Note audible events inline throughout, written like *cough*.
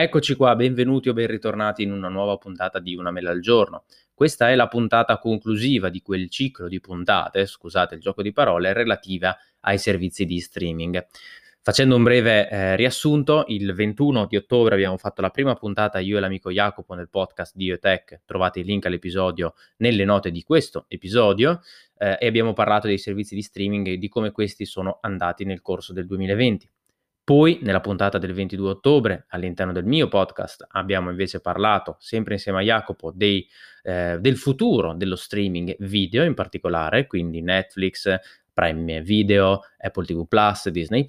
Eccoci qua, benvenuti o ben ritornati in una nuova puntata di Una mela al giorno. Questa è la puntata conclusiva di quel ciclo di puntate, scusate il gioco di parole, relativa ai servizi di streaming. Facendo un breve eh, riassunto, il 21 di ottobre abbiamo fatto la prima puntata io e l'amico Jacopo nel podcast di IoTech, trovate il link all'episodio nelle note di questo episodio eh, e abbiamo parlato dei servizi di streaming e di come questi sono andati nel corso del 2020. Poi, nella puntata del 22 ottobre, all'interno del mio podcast, abbiamo invece parlato, sempre insieme a Jacopo, dei, eh, del futuro dello streaming video in particolare, quindi Netflix, Prime Video, Apple TV Disney.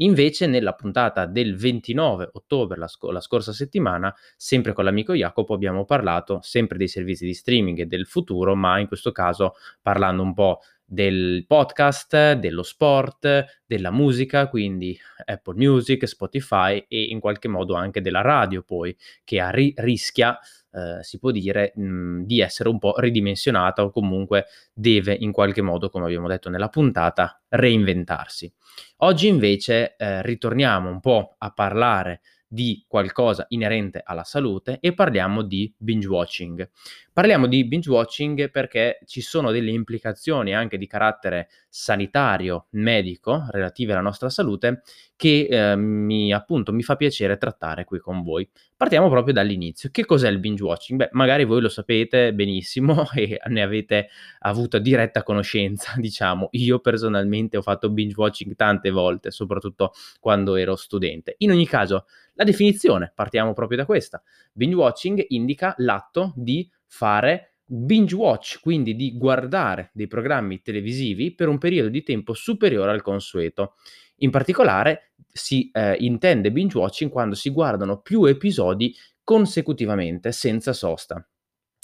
Invece, nella puntata del 29 ottobre, la, sc- la scorsa settimana, sempre con l'amico Jacopo, abbiamo parlato sempre dei servizi di streaming e del futuro, ma in questo caso parlando un po' del podcast, dello sport, della musica, quindi Apple Music, Spotify e in qualche modo anche della radio poi, che ri- rischia, eh, si può dire, mh, di essere un po' ridimensionata o comunque deve in qualche modo, come abbiamo detto nella puntata, reinventarsi. Oggi invece eh, ritorniamo un po' a parlare di qualcosa inerente alla salute e parliamo di binge watching. Parliamo di binge watching perché ci sono delle implicazioni anche di carattere sanitario, medico, relative alla nostra salute che eh, mi, appunto, mi fa piacere trattare qui con voi. Partiamo proprio dall'inizio. Che cos'è il binge watching? Beh, magari voi lo sapete benissimo *laughs* e ne avete avuto diretta conoscenza, *laughs* diciamo. Io personalmente ho fatto binge watching tante volte, soprattutto quando ero studente. In ogni caso, la definizione, partiamo proprio da questa. Binge watching indica l'atto di fare binge watch, quindi di guardare dei programmi televisivi per un periodo di tempo superiore al consueto. In particolare si eh, intende binge watching quando si guardano più episodi consecutivamente, senza sosta.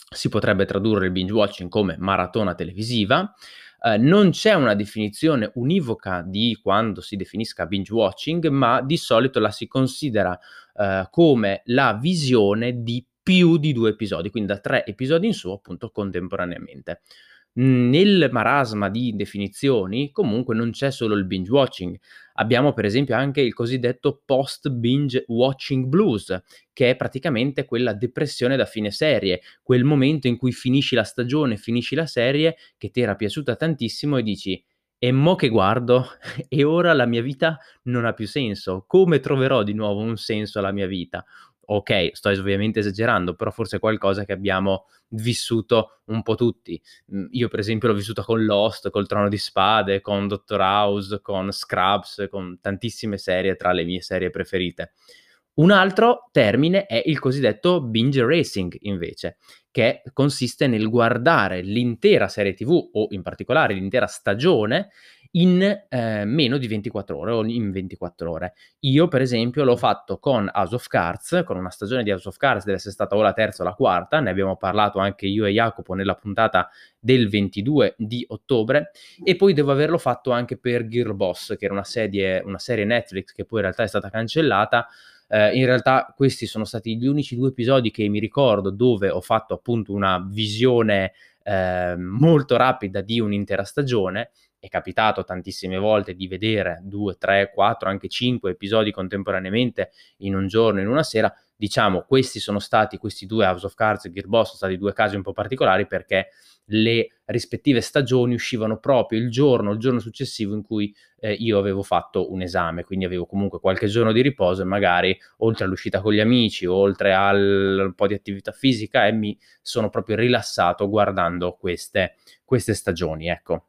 Si potrebbe tradurre il binge watching come maratona televisiva, Uh, non c'è una definizione univoca di quando si definisca binge watching, ma di solito la si considera uh, come la visione di più di due episodi, quindi da tre episodi in su appunto contemporaneamente. Nel marasma di definizioni comunque non c'è solo il binge watching, abbiamo per esempio anche il cosiddetto post binge watching blues, che è praticamente quella depressione da fine serie, quel momento in cui finisci la stagione, finisci la serie che ti era piaciuta tantissimo e dici e mo che guardo *laughs* e ora la mia vita non ha più senso, come troverò di nuovo un senso alla mia vita? Ok, sto ovviamente esagerando, però forse è qualcosa che abbiamo vissuto un po' tutti. Mm, io, per esempio, l'ho vissuta con Lost, col Trono di Spade, con Doctor House, con Scrubs, con tantissime serie tra le mie serie preferite. Un altro termine è il cosiddetto binge racing, invece, che consiste nel guardare l'intera serie TV o in particolare l'intera stagione in eh, meno di 24 ore o in 24 ore. Io, per esempio, l'ho fatto con House of Cards, con una stagione di House of Cards, deve essere stata o la terza o la quarta, ne abbiamo parlato anche io e Jacopo nella puntata del 22 di ottobre, e poi devo averlo fatto anche per Gear Boss, che era una serie, una serie Netflix che poi in realtà è stata cancellata. Uh, in realtà questi sono stati gli unici due episodi che mi ricordo dove ho fatto appunto una visione uh, molto rapida di un'intera stagione è capitato tantissime volte di vedere due, tre, quattro, anche cinque episodi contemporaneamente in un giorno, in una sera. Diciamo, questi sono stati, questi due House of Cards e Gearbox sono stati due casi un po' particolari perché le rispettive stagioni uscivano proprio il giorno, il giorno successivo in cui eh, io avevo fatto un esame, quindi avevo comunque qualche giorno di riposo e magari oltre all'uscita con gli amici, oltre al un po' di attività fisica, eh, mi sono proprio rilassato guardando queste, queste stagioni, ecco.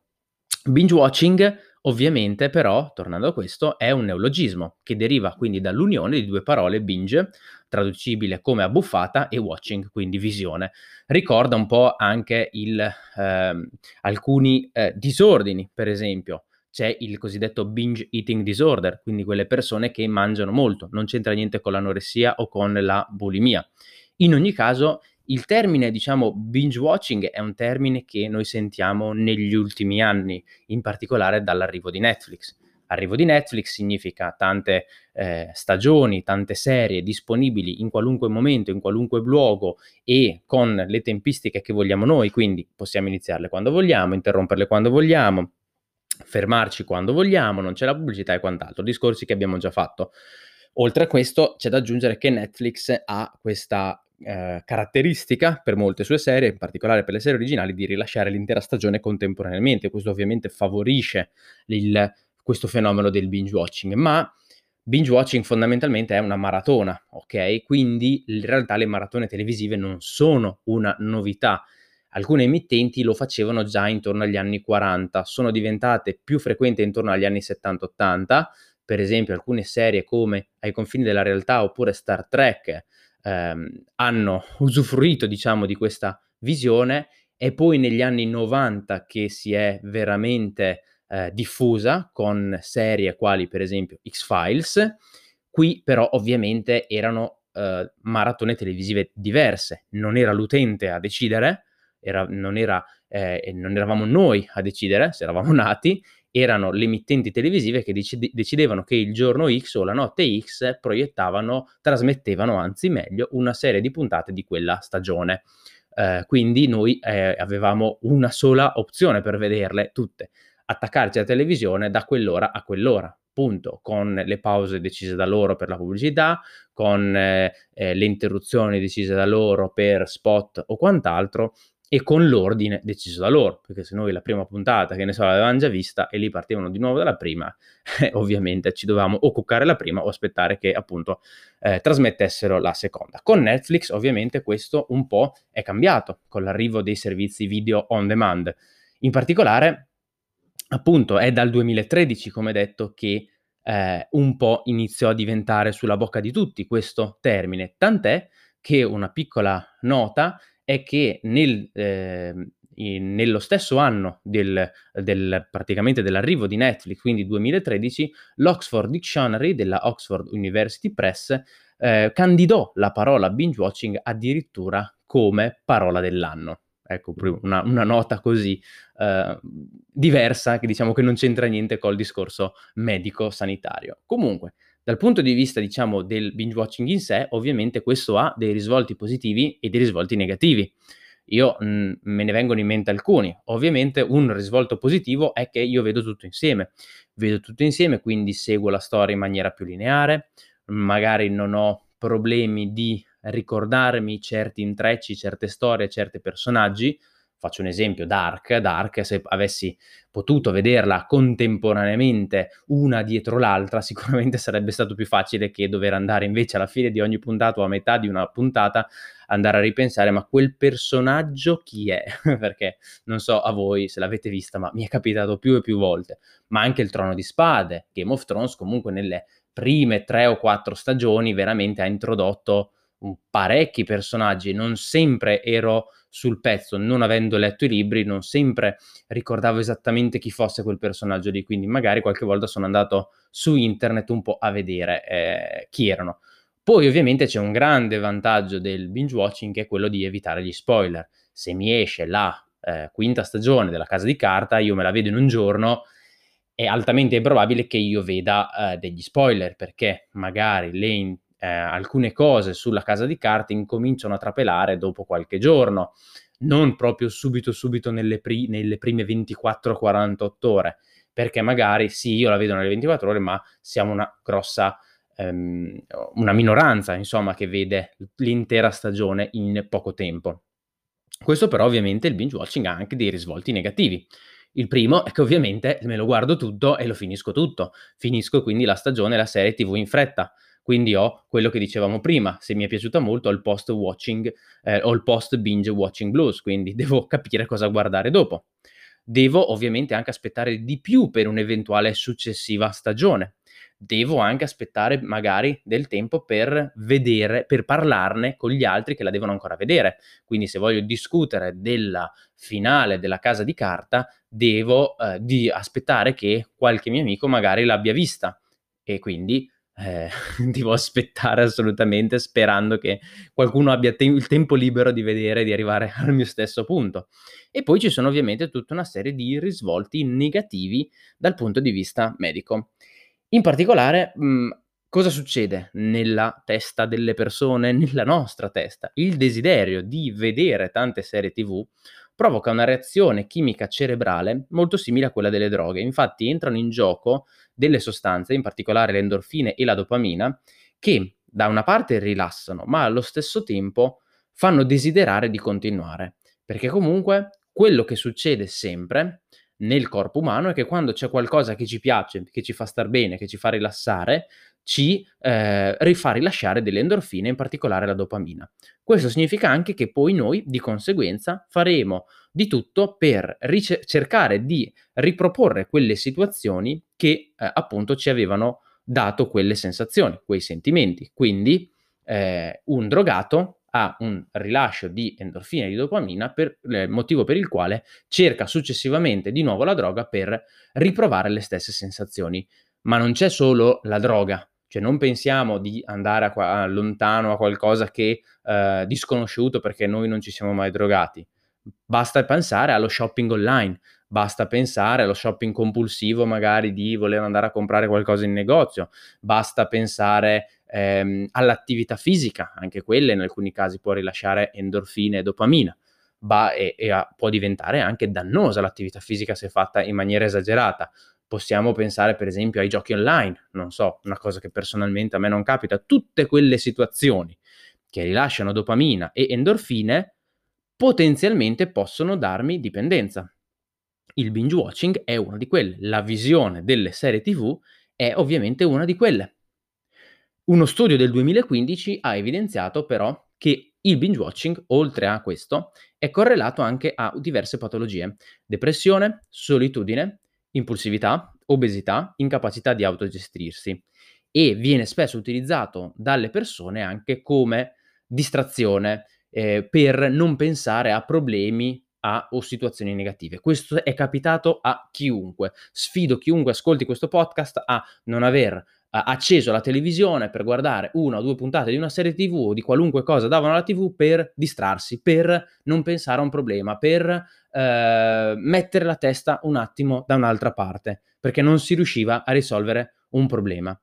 Binge watching, ovviamente, però, tornando a questo, è un neologismo che deriva quindi dall'unione di due parole binge, traducibile come abbuffata, e watching, quindi visione. Ricorda un po' anche il, eh, alcuni eh, disordini, per esempio. C'è il cosiddetto binge eating disorder, quindi quelle persone che mangiano molto, non c'entra niente con l'anoressia o con la bulimia. In ogni caso, il termine, diciamo, binge watching è un termine che noi sentiamo negli ultimi anni, in particolare dall'arrivo di Netflix. Arrivo di Netflix significa tante eh, stagioni, tante serie disponibili in qualunque momento, in qualunque luogo e con le tempistiche che vogliamo noi, quindi possiamo iniziarle quando vogliamo, interromperle quando vogliamo, fermarci quando vogliamo, non c'è la pubblicità e quant'altro, discorsi che abbiamo già fatto. Oltre a questo c'è da aggiungere che Netflix ha questa eh, caratteristica per molte sue serie, in particolare per le serie originali, di rilasciare l'intera stagione contemporaneamente. Questo ovviamente favorisce il, questo fenomeno del binge watching, ma binge watching fondamentalmente è una maratona, ok? Quindi in realtà le maratone televisive non sono una novità. Alcune emittenti lo facevano già intorno agli anni 40, sono diventate più frequenti intorno agli anni 70-80, per esempio alcune serie come Ai confini della realtà oppure Star Trek ehm, hanno usufruito, diciamo, di questa visione. È poi negli anni 90 che si è veramente eh, diffusa con serie quali per esempio X-Files. Qui però ovviamente erano eh, maratone televisive diverse, non era l'utente a decidere, era, non, era, eh, non eravamo noi a decidere se eravamo nati, erano le emittenti televisive che decide- decidevano che il giorno X o la notte X proiettavano, trasmettevano anzi meglio, una serie di puntate di quella stagione. Eh, quindi noi eh, avevamo una sola opzione per vederle tutte, attaccarci alla televisione da quell'ora a quell'ora, punto, con le pause decise da loro per la pubblicità, con eh, eh le interruzioni decise da loro per spot o quant'altro, e con l'ordine deciso da loro, perché se noi la prima puntata, che ne so, l'avevamo già vista e lì partivano di nuovo dalla prima, *laughs* eh, ovviamente ci dovevamo o cuccare la prima o aspettare che appunto eh, trasmettessero la seconda. Con Netflix ovviamente questo un po' è cambiato con l'arrivo dei servizi video on demand. In particolare, appunto, è dal 2013, come detto, che eh, un po' iniziò a diventare sulla bocca di tutti questo termine, tant'è che una piccola nota è che nel, eh, in, nello stesso anno del, del, praticamente dell'arrivo di Netflix, quindi 2013, l'Oxford Dictionary della Oxford University Press eh, candidò la parola binge watching addirittura come parola dell'anno. Ecco, una, una nota così eh, diversa che diciamo che non c'entra niente col discorso medico-sanitario. Comunque, dal punto di vista, diciamo, del binge watching in sé, ovviamente questo ha dei risvolti positivi e dei risvolti negativi. Io mh, mm, me ne vengono in mente alcuni. Ovviamente un risvolto positivo è che io vedo tutto insieme. Vedo tutto insieme, quindi seguo la storia in maniera più lineare, magari non ho problemi di ricordarmi certi intrecci, certe storie, certi personaggi, Faccio un esempio, Dark, Dark, se avessi potuto vederla contemporaneamente una dietro l'altra, *laughs* sicuramente sarebbe stato più facile che dover andare invece alla fine di ogni puntata o a metà di una puntata andare a ripensare ma quel personaggio chi è? *laughs* Perché non so a voi se l'avete vista, ma mi è capitato più e più volte. Ma anche il Trono di Spade, Game of Thrones comunque nelle prime tre o quattro stagioni veramente ha introdotto parecchi personaggi, non sempre ero sul pezzo, non avendo letto i libri, non sempre ricordavo esattamente chi fosse quel personaggio lì, quindi magari qualche volta sono andato su internet un po' a vedere eh, chi erano. Poi ovviamente c'è un grande vantaggio del binge watching che è quello di evitare gli spoiler. Se mi esce la eh, quinta stagione della Casa di Carta, io me la vedo in un giorno, è altamente improbabile che io veda eh, degli spoiler perché magari le in- eh, alcune cose sulla casa di carte incominciano a trapelare dopo qualche giorno, non proprio subito subito nelle, pri- nelle prime 24-48 ore, perché magari sì, io la vedo nelle 24 ore, ma siamo una grossa ehm, una minoranza, insomma, che vede l'intera stagione in poco tempo. Questo però ovviamente il binge watching ha anche dei risvolti negativi. Il primo è che ovviamente me lo guardo tutto e lo finisco tutto. Finisco quindi la stagione, la serie TV in fretta. Quindi ho quello che dicevamo prima, se mi è piaciuta molto ho il post watching eh, o il post binge watching blues, quindi *laughs* devo capire cosa guardare dopo. Devo ovviamente anche aspettare di più per un'eventuale successiva stagione. Devo anche aspettare magari del tempo per vedere, per parlarne con gli altri che la devono ancora vedere. Quindi se voglio discutere della finale della casa di carta, devo eh, di aspettare che qualche mio amico magari l'abbia vista e quindi eh, *laughs* devo aspettare assolutamente sperando che qualcuno abbia te- il tempo libero di vedere di arrivare *laughs* al mio stesso punto. E poi ci sono ovviamente tutta una serie di risvolti negativi dal punto di vista medico. In particolare, mh, mm, cosa succede nella testa delle persone, nella nostra testa? Il desiderio di vedere tante serie TV provoca una reazione chimica cerebrale molto simile a quella delle droghe. Infatti entrano in gioco delle sostanze, in particolare le endorfine e la dopamina, che da una parte rilassano, ma allo stesso tempo fanno desiderare di continuare, perché comunque quello che succede sempre nel corpo umano è che quando c'è qualcosa che ci piace, che ci fa star bene, che ci fa rilassare, ci eh, rifà rilasciare delle endorfine, in particolare la dopamina. Questo significa anche che poi noi di conseguenza faremo di tutto per ricer- cercare di riproporre quelle situazioni che eh, appunto ci avevano dato quelle sensazioni, quei sentimenti. Quindi eh, un drogato ha un rilascio di endorfina e di dopamina per eh, motivo per il quale cerca successivamente di nuovo la droga per riprovare le stesse sensazioni. Ma non c'è solo la droga, cioè non pensiamo di andare a qua, lontano a qualcosa che eh, disconosciuto perché noi non ci siamo mai drogati. Basta pensare allo shopping online, basta pensare allo shopping compulsivo magari di voler andare a comprare qualcosa in negozio, basta pensare ehm, all'attività fisica, anche quelle in alcuni casi può rilasciare endorfine e dopamina. Ba- e, e a, può diventare anche dannosa l'attività fisica se fatta in maniera esagerata. Possiamo pensare per esempio ai giochi online, non so, una cosa che personalmente a me non capita, tutte quelle situazioni che rilasciano dopamina e endorfine potenzialmente possono darmi dipendenza. Il binge watching è una di quelle, la visione delle serie TV è ovviamente una di quelle. Uno studio del 2015 ha evidenziato però che il binge watching, oltre a questo, è correlato anche a diverse patologie, depressione, solitudine, impulsività, obesità, incapacità di autogestirsi e viene spesso utilizzato dalle persone anche come distrazione eh, per non pensare a problemi a, o situazioni negative. Questo è capitato a chiunque. Sfido chiunque ascolti questo podcast a non aver acceso la televisione per guardare una o due puntate di una serie TV o di qualunque cosa davano alla TV per distrarsi, per non pensare a un problema, per eh, mettere la testa un attimo da un'altra parte, perché non si riusciva a risolvere un problema.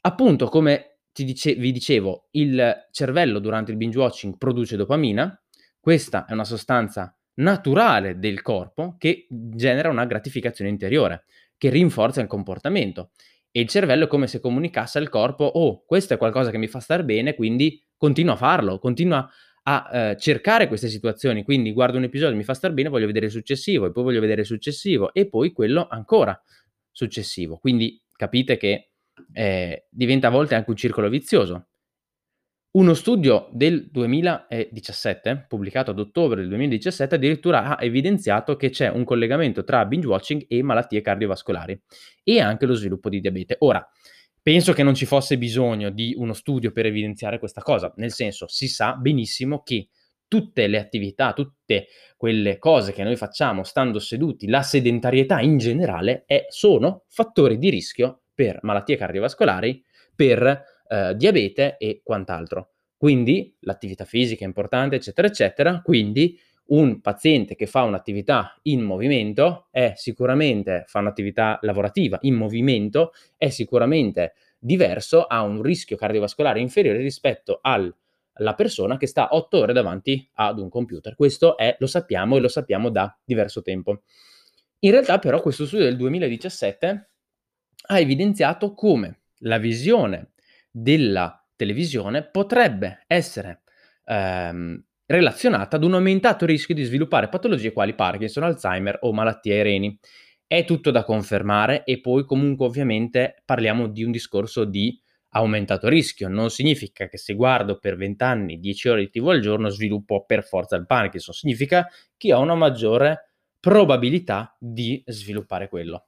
Appunto, come dice- vi dicevo, il cervello durante il binge watching produce dopamina, questa è una sostanza naturale del corpo che genera una gratificazione interiore, che rinforza il comportamento e il cervello è come se comunicasse al corpo, oh, questo è qualcosa che mi fa star bene, quindi continua a farlo, continua a eh, cercare queste situazioni, quindi guardo un episodio, mi fa star bene, voglio vedere il successivo, e poi voglio vedere il successivo, e poi quello ancora successivo. Quindi capite che eh, diventa a volte anche un circolo vizioso. Uno studio del 2017, pubblicato ad ottobre del 2017, addirittura ha evidenziato che c'è un collegamento tra binge watching e malattie cardiovascolari e anche lo sviluppo di diabete. Ora, penso che non ci fosse bisogno di uno studio per evidenziare questa cosa, nel senso si sa benissimo che tutte le attività, tutte quelle cose che noi facciamo stando seduti, la sedentarietà in generale, è, sono fattori di rischio per malattie cardiovascolari, per eh, diabete e quant'altro. Quindi l'attività fisica è importante, eccetera, eccetera. Quindi un paziente che fa un'attività in movimento è sicuramente, fa un'attività lavorativa in movimento, è sicuramente diverso, ha un rischio cardiovascolare inferiore rispetto alla persona che sta otto ore davanti ad un computer. Questo è, lo sappiamo e lo sappiamo da diverso tempo. In realtà però questo studio del 2017 ha evidenziato come la visione della televisione potrebbe essere ehm, relazionata ad un aumentato rischio di sviluppare patologie quali Parkinson, Alzheimer o malattie ai reni. È tutto da confermare e poi comunque ovviamente parliamo di un discorso di aumentato rischio. Non significa che se guardo per 20 anni 10 ore di TV al giorno sviluppo per forza il Parkinson, significa che ho una maggiore probabilità di sviluppare quello.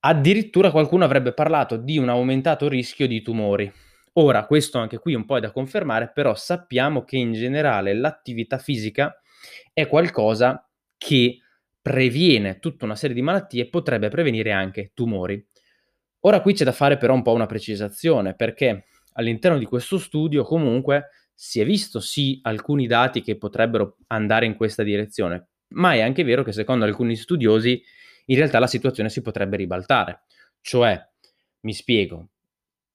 Addirittura qualcuno avrebbe parlato di un aumentato rischio di tumori. Ora, questo anche qui un po' è da confermare, però sappiamo che in generale l'attività fisica è qualcosa che previene tutta una serie di malattie e potrebbe prevenire anche tumori. Ora qui c'è da fare però un po' una precisazione, perché all'interno di questo studio comunque si è visto sì alcuni dati che potrebbero andare in questa direzione, ma è anche vero che secondo alcuni studiosi in realtà la situazione si potrebbe ribaltare. Cioè, mi spiego,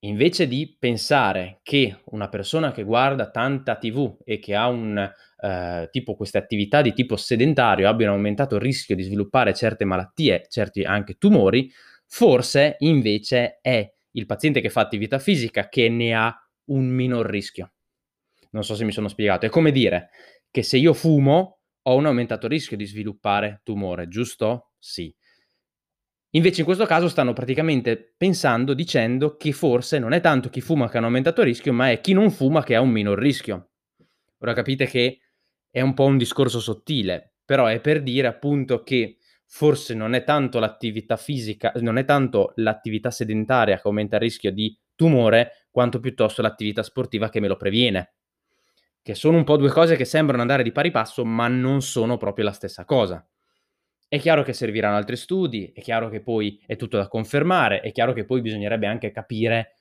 invece di pensare che una persona che guarda tanta TV e che ha un eh, tipo queste attività di tipo sedentario abbiano aumentato il rischio di sviluppare certe malattie, certi anche tumori, forse invece è il paziente che fa attività fisica che ne ha un minor rischio. Non so se mi sono spiegato. È come dire che se io fumo ho un aumentato rischio di sviluppare tumore, giusto? Sì. Invece in questo caso stanno praticamente pensando, dicendo che forse non è tanto chi fuma che ha un aumentato rischio, ma è chi non fuma che ha un minor rischio. Ora capite che è un po' un discorso sottile, però è per dire appunto che forse non è tanto l'attività fisica, non è tanto l'attività sedentaria che aumenta il rischio di tumore, quanto piuttosto l'attività sportiva che me lo previene. Che sono un po' due cose che sembrano andare di pari passo, ma non sono proprio la stessa cosa. È chiaro che serviranno altri studi, è chiaro che poi è tutto da confermare, è chiaro che poi bisognerebbe anche capire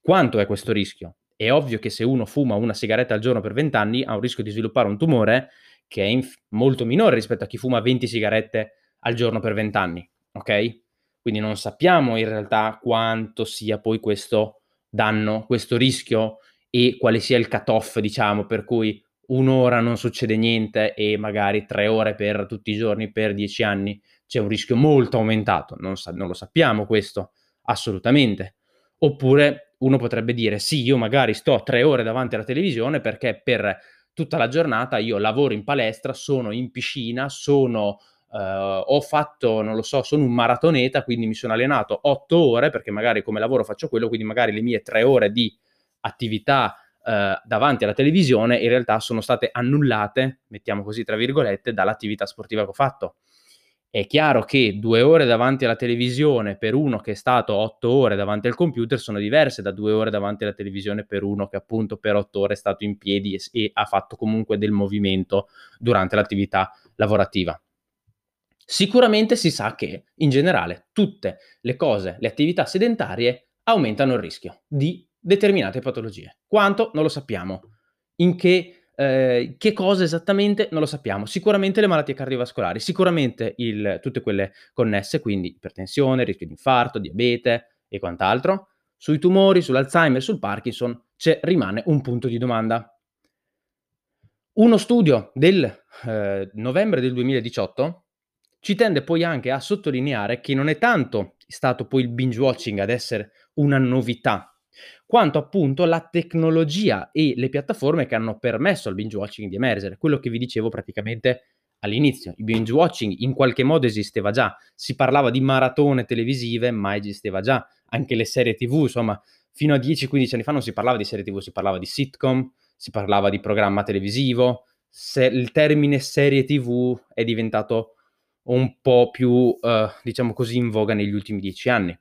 quanto è questo rischio. È ovvio che se uno fuma una sigaretta al giorno per 20 anni ha un rischio di sviluppare un tumore che è inf- molto minore rispetto a chi fuma 20 sigarette al giorno per 20 anni, ok? Quindi non sappiamo in realtà quanto sia poi questo danno, questo rischio e quale sia il cut-off, diciamo, per cui un'ora non succede niente e magari tre ore per tutti i giorni per dieci anni, c'è un rischio molto aumentato. Non, sa- non lo sappiamo questo, assolutamente. Oppure uno potrebbe dire sì, io magari sto tre ore davanti alla televisione perché per tutta la giornata io lavoro in palestra, sono in piscina, sono, uh, ho fatto, non lo so, sono un maratoneta, quindi mi sono allenato otto ore perché magari come lavoro faccio quello, quindi magari le mie tre ore di attività eh, davanti alla televisione in realtà sono state annullate, mettiamo così tra virgolette, dall'attività sportiva che ho fatto. È chiaro che due ore davanti alla televisione per uno che è stato otto ore davanti al computer sono diverse da due ore davanti alla televisione per uno che appunto per otto ore è stato in piedi e, e ha fatto comunque del movimento durante l'attività lavorativa. Sicuramente si sa che in generale tutte le cose, le attività sedentarie aumentano il rischio di determinate patologie. Quanto? Non lo sappiamo. In che, eh, che cosa esattamente? Non lo sappiamo. Sicuramente le malattie cardiovascolari, sicuramente il, tutte quelle connesse, quindi ipertensione, rischio di infarto, diabete e quant'altro. Sui tumori, sull'Alzheimer, sul Parkinson, rimane un punto di domanda. Uno studio del eh, novembre del 2018 ci tende poi anche a sottolineare che non è tanto stato poi il binge watching ad essere una novità quanto appunto la tecnologia e le piattaforme che hanno permesso al binge watching di emergere. Quello che vi dicevo praticamente all'inizio. Il binge watching in qualche modo esisteva già, si parlava di maratone televisive, ma esisteva già. Anche le serie TV, insomma, fino a 10-15 anni fa non si parlava di serie TV, si parlava di sitcom, si parlava di programma televisivo. Se il termine serie TV è diventato un po' più, uh, diciamo così, in voga negli ultimi dieci anni.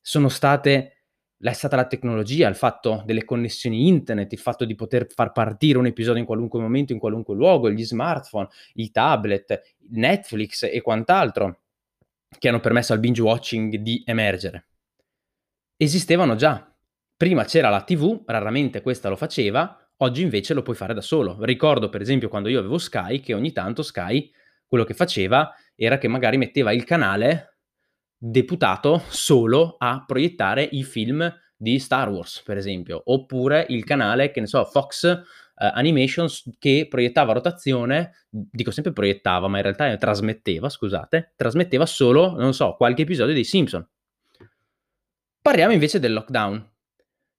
Sono state è stata la tecnologia, il fatto delle connessioni internet, il fatto di poter far partire un episodio in qualunque momento, in qualunque luogo, gli smartphone, i tablet, Netflix e quant'altro che hanno permesso al binge watching di emergere. Esistevano già. Prima c'era la TV, raramente questa lo faceva, oggi invece lo puoi fare da solo. Ricordo per esempio quando io avevo Sky che ogni tanto Sky quello che faceva era che magari metteva il canale deputato solo a proiettare i film di Star Wars, per esempio, oppure il canale, che ne so, Fox uh, Animations che proiettava rotazione, dico sempre proiettava, ma in realtà trasmetteva, scusate, trasmetteva solo, non so, qualche episodio dei Simpson. Parliamo invece del lockdown,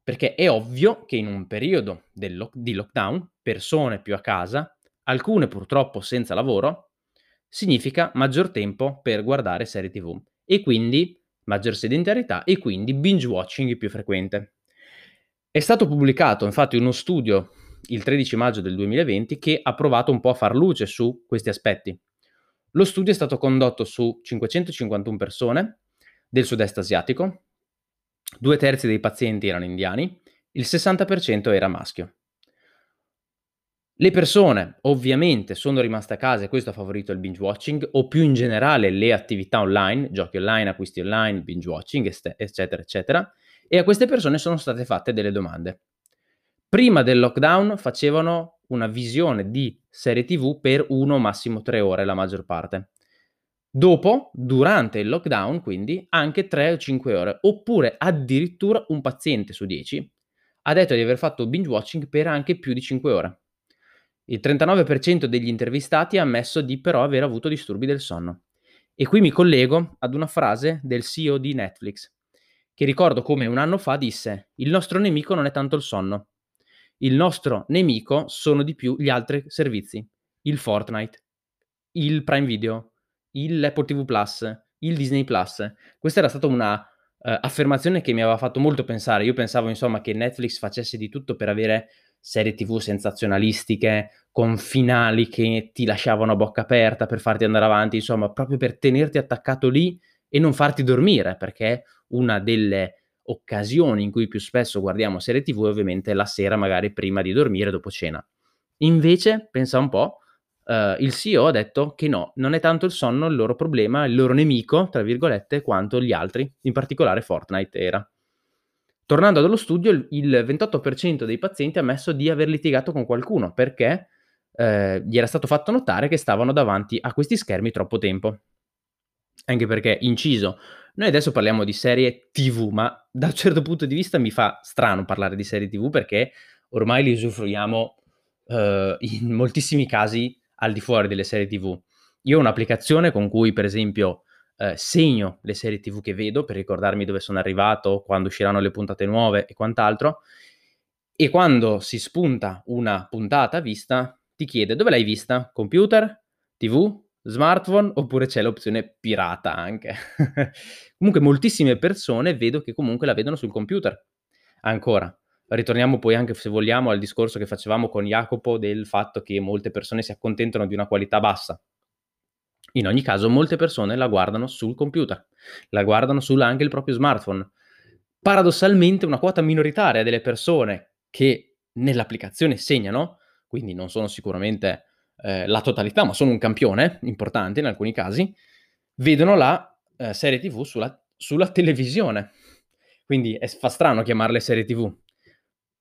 perché è ovvio che in un periodo lo- di lockdown, persone più a casa, alcune purtroppo senza lavoro, significa maggior tempo per guardare serie TV e quindi maggior sedentarietà e quindi binge watching più frequente. È stato pubblicato infatti uno studio il 13 maggio del 2020 che ha provato un po' a far luce su questi aspetti. Lo studio è stato condotto su 551 persone del sud-est asiatico, due terzi dei pazienti erano indiani, il 60% era maschio. Le persone ovviamente sono rimaste a casa e questo ha favorito il binge watching o più in generale le attività online, giochi online, acquisti online, binge watching, eccetera, eccetera. E a queste persone sono state fatte delle domande. Prima del lockdown facevano una visione di serie TV per uno massimo tre ore la maggior parte. Dopo, durante il lockdown, quindi, anche 3 o 5 ore, oppure addirittura un paziente su 10 ha detto di aver fatto binge watching per anche più di 5 ore. Il 39% degli intervistati ha ammesso di però aver avuto disturbi del sonno. E qui mi collego ad una frase del CEO di Netflix, che ricordo come un anno fa disse: "Il nostro nemico non è tanto il sonno. Il nostro nemico sono di più gli altri servizi, il Fortnite, il Prime Video, il Apple TV Plus, il Disney Plus". Questa era stata una, uhm, affermazione che mi aveva fatto molto pensare. Io pensavo insomma che Netflix facesse di tutto per avere serie TV sensazionalistiche, con finali che ti lasciavano a bocca aperta per farti andare avanti, insomma, proprio per tenerti attaccato lì e non farti dormire, perché una delle occasioni in cui più spesso guardiamo serie TV è ovviamente la sera, magari prima di dormire, dopo cena. Invece, pensa un po', uh, il CEO ha detto che no, non è tanto il sonno il loro problema, il loro nemico, tra virgolette, quanto gli altri, in particolare Fortnite era. Tornando dallo studio, il 28% dei pazienti ha ammesso di aver litigato con qualcuno perché eh, gli era stato fatto notare che stavano davanti a questi schermi troppo tempo. Anche perché, inciso, noi adesso parliamo di serie TV, ma da un certo punto di vista mi fa strano parlare di serie TV perché ormai li usufruiamo eh, in moltissimi casi al di fuori delle serie TV. Io ho un'applicazione con cui, per esempio, eh, segno le serie TV che vedo per ricordarmi dove sono arrivato, quando usciranno le puntate nuove e quant'altro. E quando si spunta una puntata vista, ti chiede dove l'hai vista? Computer? TV? Smartphone? Oppure c'è l'opzione pirata anche? *laughs* comunque moltissime persone vedo che comunque la vedono sul computer. Ancora, ritorniamo poi anche se vogliamo al discorso che facevamo con Jacopo del fatto che molte persone si accontentano di una qualità bassa. In ogni caso, molte persone la guardano sul computer, la guardano su anche il proprio smartphone. Paradossalmente, una quota minoritaria delle persone che nell'applicazione segnano, quindi non sono sicuramente eh, la totalità, ma sono un campione importante in alcuni casi, vedono la eh, serie TV sulla, sulla televisione. Quindi è, fa strano chiamarle serie TV.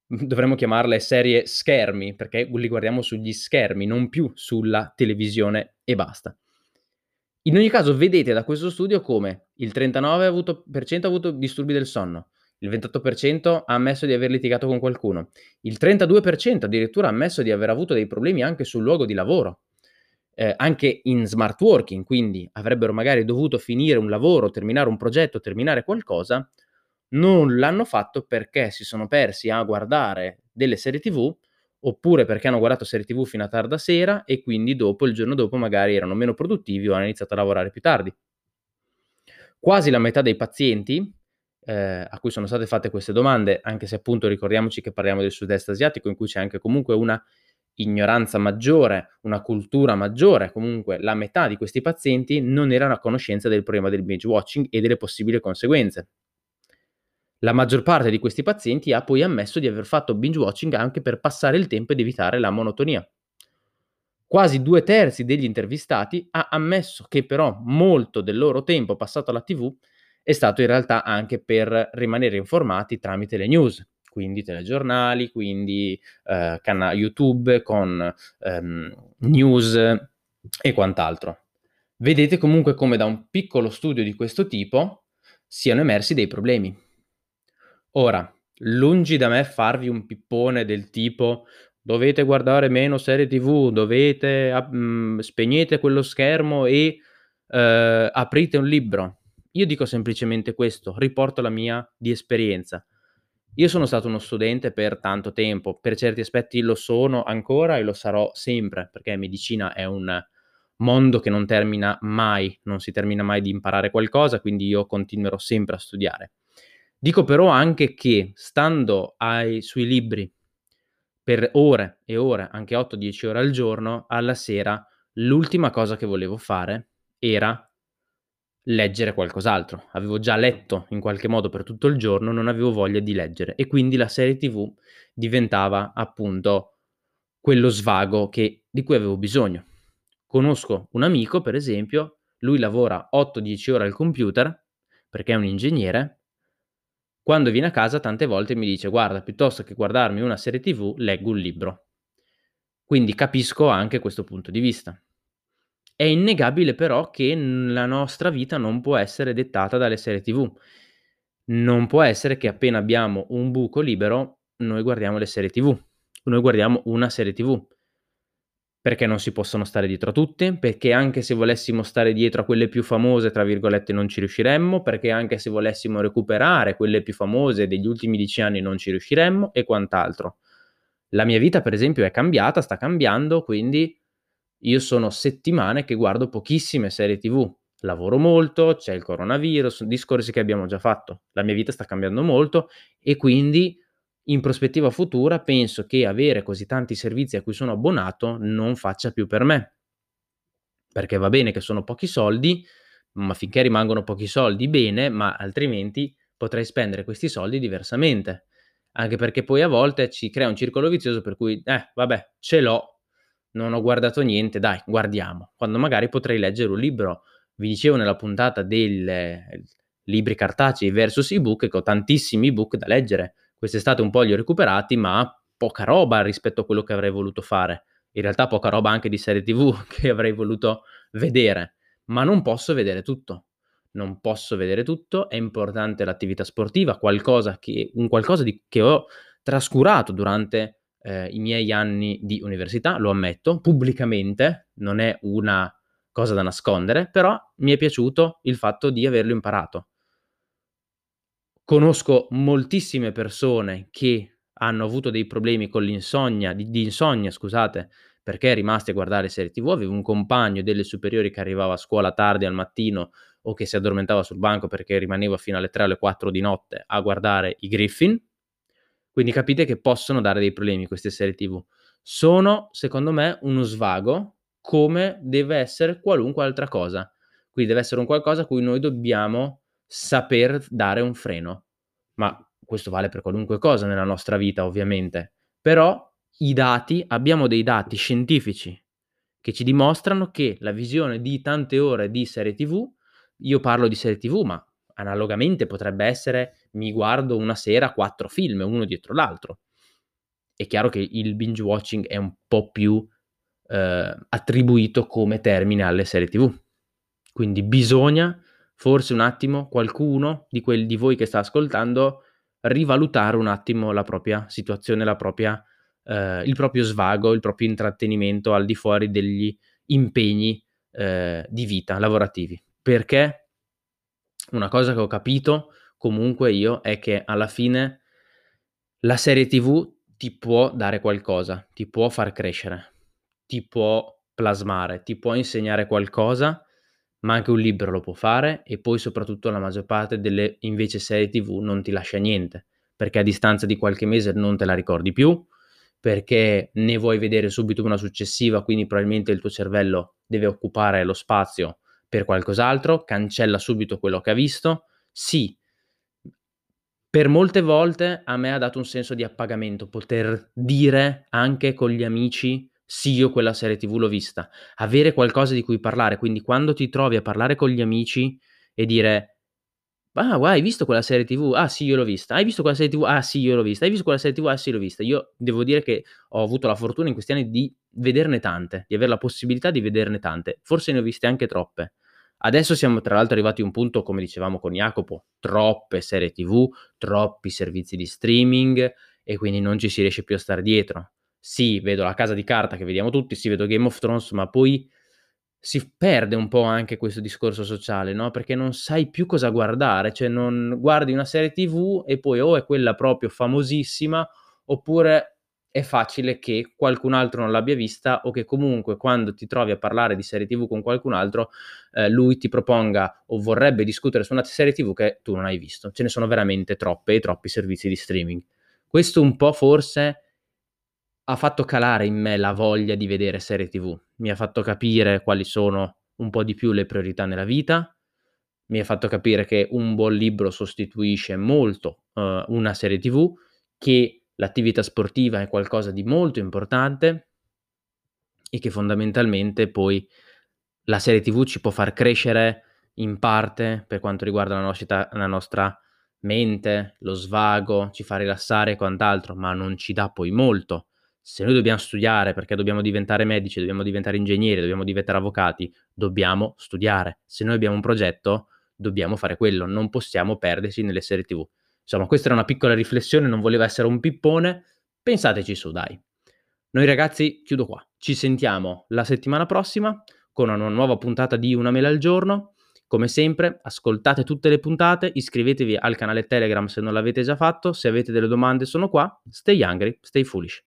Dovremmo chiamarle serie schermi, perché li guardiamo sugli schermi, non più sulla televisione e basta. In ogni caso vedete da questo studio come il 39% ha avuto, ha avuto disturbi del sonno, il 28% ha ammesso di aver litigato con qualcuno, il 32% addirittura ha ammesso di aver avuto dei problemi anche sul luogo di lavoro, eh, anche in smart working, quindi avrebbero magari dovuto finire un lavoro, terminare un progetto, terminare qualcosa, non l'hanno fatto perché si sono persi a guardare delle serie TV oppure perché hanno guardato serie TV fino a tarda sera e quindi dopo, il giorno dopo, magari erano meno produttivi o hanno iniziato a lavorare più tardi. Quasi la metà dei pazienti eh, a cui sono state fatte queste domande, anche se appunto ricordiamoci che parliamo del sud-est asiatico, in cui c'è anche comunque una ignoranza maggiore, una cultura maggiore, comunque la metà di questi pazienti non erano a conoscenza del problema del binge watching e delle possibili conseguenze. La maggior parte di questi pazienti ha poi ammesso di aver fatto binge watching anche per passare il tempo ed evitare la monotonia. Quasi due terzi degli intervistati ha ammesso che però molto del loro tempo passato alla TV è stato in realtà anche per rimanere informati tramite le news, quindi telegiornali, quindi eh, canale YouTube con ehm, news e quant'altro. Vedete comunque come da un piccolo studio di questo tipo siano emersi dei problemi. Ora, lungi da me farvi un pippone del tipo dovete guardare meno serie TV, dovete mh, spegnete quello schermo e eh, aprite un libro. Io dico semplicemente questo, riporto la mia di esperienza. Io sono stato uno studente per tanto tempo, per certi aspetti lo sono ancora e lo sarò sempre, perché medicina è un mondo che non termina mai, non si termina mai di imparare qualcosa, quindi io continuerò sempre a studiare. Dico però anche che stando ai, sui libri per ore e ore, anche 8-10 ore al giorno, alla sera l'ultima cosa che volevo fare era leggere qualcos'altro. Avevo già letto in qualche modo per tutto il giorno, non avevo voglia di leggere e quindi la serie TV diventava appunto quello svago che, di cui avevo bisogno. Conosco un amico, per esempio, lui lavora 8-10 ore al computer perché è un ingegnere quando viene a casa tante volte mi dice guarda, piuttosto che guardarmi una serie TV, leggo un libro. Quindi capisco anche questo punto di vista. È innegabile però che la nostra vita non può essere dettata dalle serie TV. Non può essere che appena abbiamo un buco libero noi guardiamo le serie TV, noi guardiamo una serie TV. Perché non si possono stare dietro a tutte, perché anche se volessimo stare dietro a quelle più famose, tra virgolette, non ci riusciremmo, perché anche se volessimo recuperare quelle più famose degli ultimi dieci anni non ci riusciremmo e quant'altro. La mia vita, per esempio, è cambiata, sta cambiando, quindi io sono settimane che guardo pochissime serie TV. Lavoro molto, c'è il coronavirus, discorsi che abbiamo già fatto. La mia vita sta cambiando molto e quindi in prospettiva futura penso che avere così tanti servizi a cui sono abbonato non faccia più per me. Perché va bene che sono pochi soldi, ma finché rimangono pochi soldi bene, ma altrimenti potrei spendere questi soldi diversamente. Anche perché poi a volte ci crea un circolo vizioso per cui, eh, vabbè, ce l'ho, non ho guardato niente, dai, guardiamo. Quando magari potrei leggere un libro. Vi dicevo nella puntata dei libri cartacei versus ebook che ho tantissimi ebook da leggere Quest'estate un po' li ho recuperati, ma poca roba rispetto a quello che avrei voluto fare. In realtà poca roba anche di serie TV *laughs* che avrei voluto vedere, ma non posso vedere tutto. Non posso vedere tutto, è importante l'attività sportiva, qualcosa che, un qualcosa di, che ho trascurato durante eh, i miei anni di università, lo ammetto, pubblicamente, non è una cosa da nascondere, però mi è piaciuto il fatto di averlo imparato. Conosco moltissime persone che hanno avuto dei problemi con l'insonnia, di, di insonnia, scusate, perché rimasti a guardare serie TV. Avevo un compagno delle superiori che arrivava a scuola tardi al mattino o che si addormentava sul banco perché rimaneva fino alle 3 o alle 4 di notte a guardare i Griffin. Quindi capite che possono dare dei problemi queste serie TV. Sono, secondo me, uno svago come deve essere qualunque altra cosa. Quindi deve essere un qualcosa a cui noi dobbiamo saper dare un freno. Ma questo vale per qualunque cosa nella nostra vita, ovviamente. Però i dati, abbiamo dei dati scientifici che ci dimostrano che la visione di tante ore di serie TV, io parlo di serie TV, ma analogamente potrebbe essere mi guardo una sera quattro film, uno dietro l'altro. È chiaro che il binge watching è un po' più eh, attribuito come termine alle serie TV. Quindi bisogna forse un attimo qualcuno di quelli di voi che sta ascoltando rivalutare un attimo la propria situazione, la propria, eh, il proprio svago, il proprio intrattenimento al di fuori degli impegni eh, di vita lavorativi. Perché una cosa che ho capito comunque io è che alla fine la serie TV ti può dare qualcosa, ti può far crescere, ti può plasmare, ti può insegnare qualcosa ma anche un libro lo può fare e poi soprattutto la maggior parte delle invece serie tv non ti lascia niente, perché a distanza di qualche mese non te la ricordi più, perché ne vuoi vedere subito una successiva, quindi probabilmente il tuo cervello deve occupare lo spazio per qualcos'altro, cancella subito quello che ha visto. Sì, per molte volte a me ha dato un senso di appagamento poter dire anche con gli amici sì, io quella serie TV l'ho vista. Avere qualcosa di cui parlare, quindi quando ti trovi a parlare con gli amici e dire Ah, guarda, hai visto quella serie TV? Ah, sì, io l'ho vista. Hai visto quella serie TV? Ah, sì, io l'ho vista. Hai visto quella serie TV? Ah, sì, l'ho vista. Io devo dire che ho avuto la fortuna in questi anni di vederne tante, di avere la possibilità di vederne tante. Forse ne ho viste anche troppe. Adesso siamo tra l'altro arrivati a un punto, come dicevamo con Jacopo, troppe serie TV, troppi servizi di streaming e quindi non ci si riesce più a stare dietro sì, vedo la casa di carta che vediamo tutti, sì, vedo Game of Thrones, ma poi si perde un po' anche questo discorso sociale, no? Perché non sai più cosa guardare, cioè non guardi una serie TV e poi o è quella proprio famosissima oppure è facile che qualcun altro non l'abbia vista o che comunque quando ti trovi a parlare di serie TV con qualcun altro eh, lui ti proponga o vorrebbe discutere su una serie TV che tu non hai visto. Ce ne sono veramente troppe e troppi servizi di streaming. Questo un po' forse ha fatto calare in me la voglia di vedere serie TV, mi ha fatto capire quali sono un po' di più le priorità nella vita, mi ha fatto capire che un buon libro sostituisce molto uh, una serie TV, che l'attività sportiva è qualcosa di molto importante e che fondamentalmente poi la serie TV ci può far crescere in parte per quanto riguarda la nostra, la nostra mente, lo svago, ci fa rilassare e quant'altro, ma non ci dà poi molto se noi dobbiamo studiare perché dobbiamo diventare medici, dobbiamo diventare ingegneri, dobbiamo diventare avvocati, dobbiamo studiare. Se noi abbiamo un progetto, dobbiamo fare quello, non possiamo perdersi nelle serie TV. Insomma, questa era una piccola riflessione, non voleva essere un pippone, pensateci su, dai. Noi ragazzi, chiudo qua. Ci sentiamo la settimana prossima con una nuova puntata di Una mela al giorno. Come sempre, ascoltate tutte le puntate, iscrivetevi al canale Telegram se non l'avete già fatto, se avete delle domande sono qua. Stay hungry, stay foolish.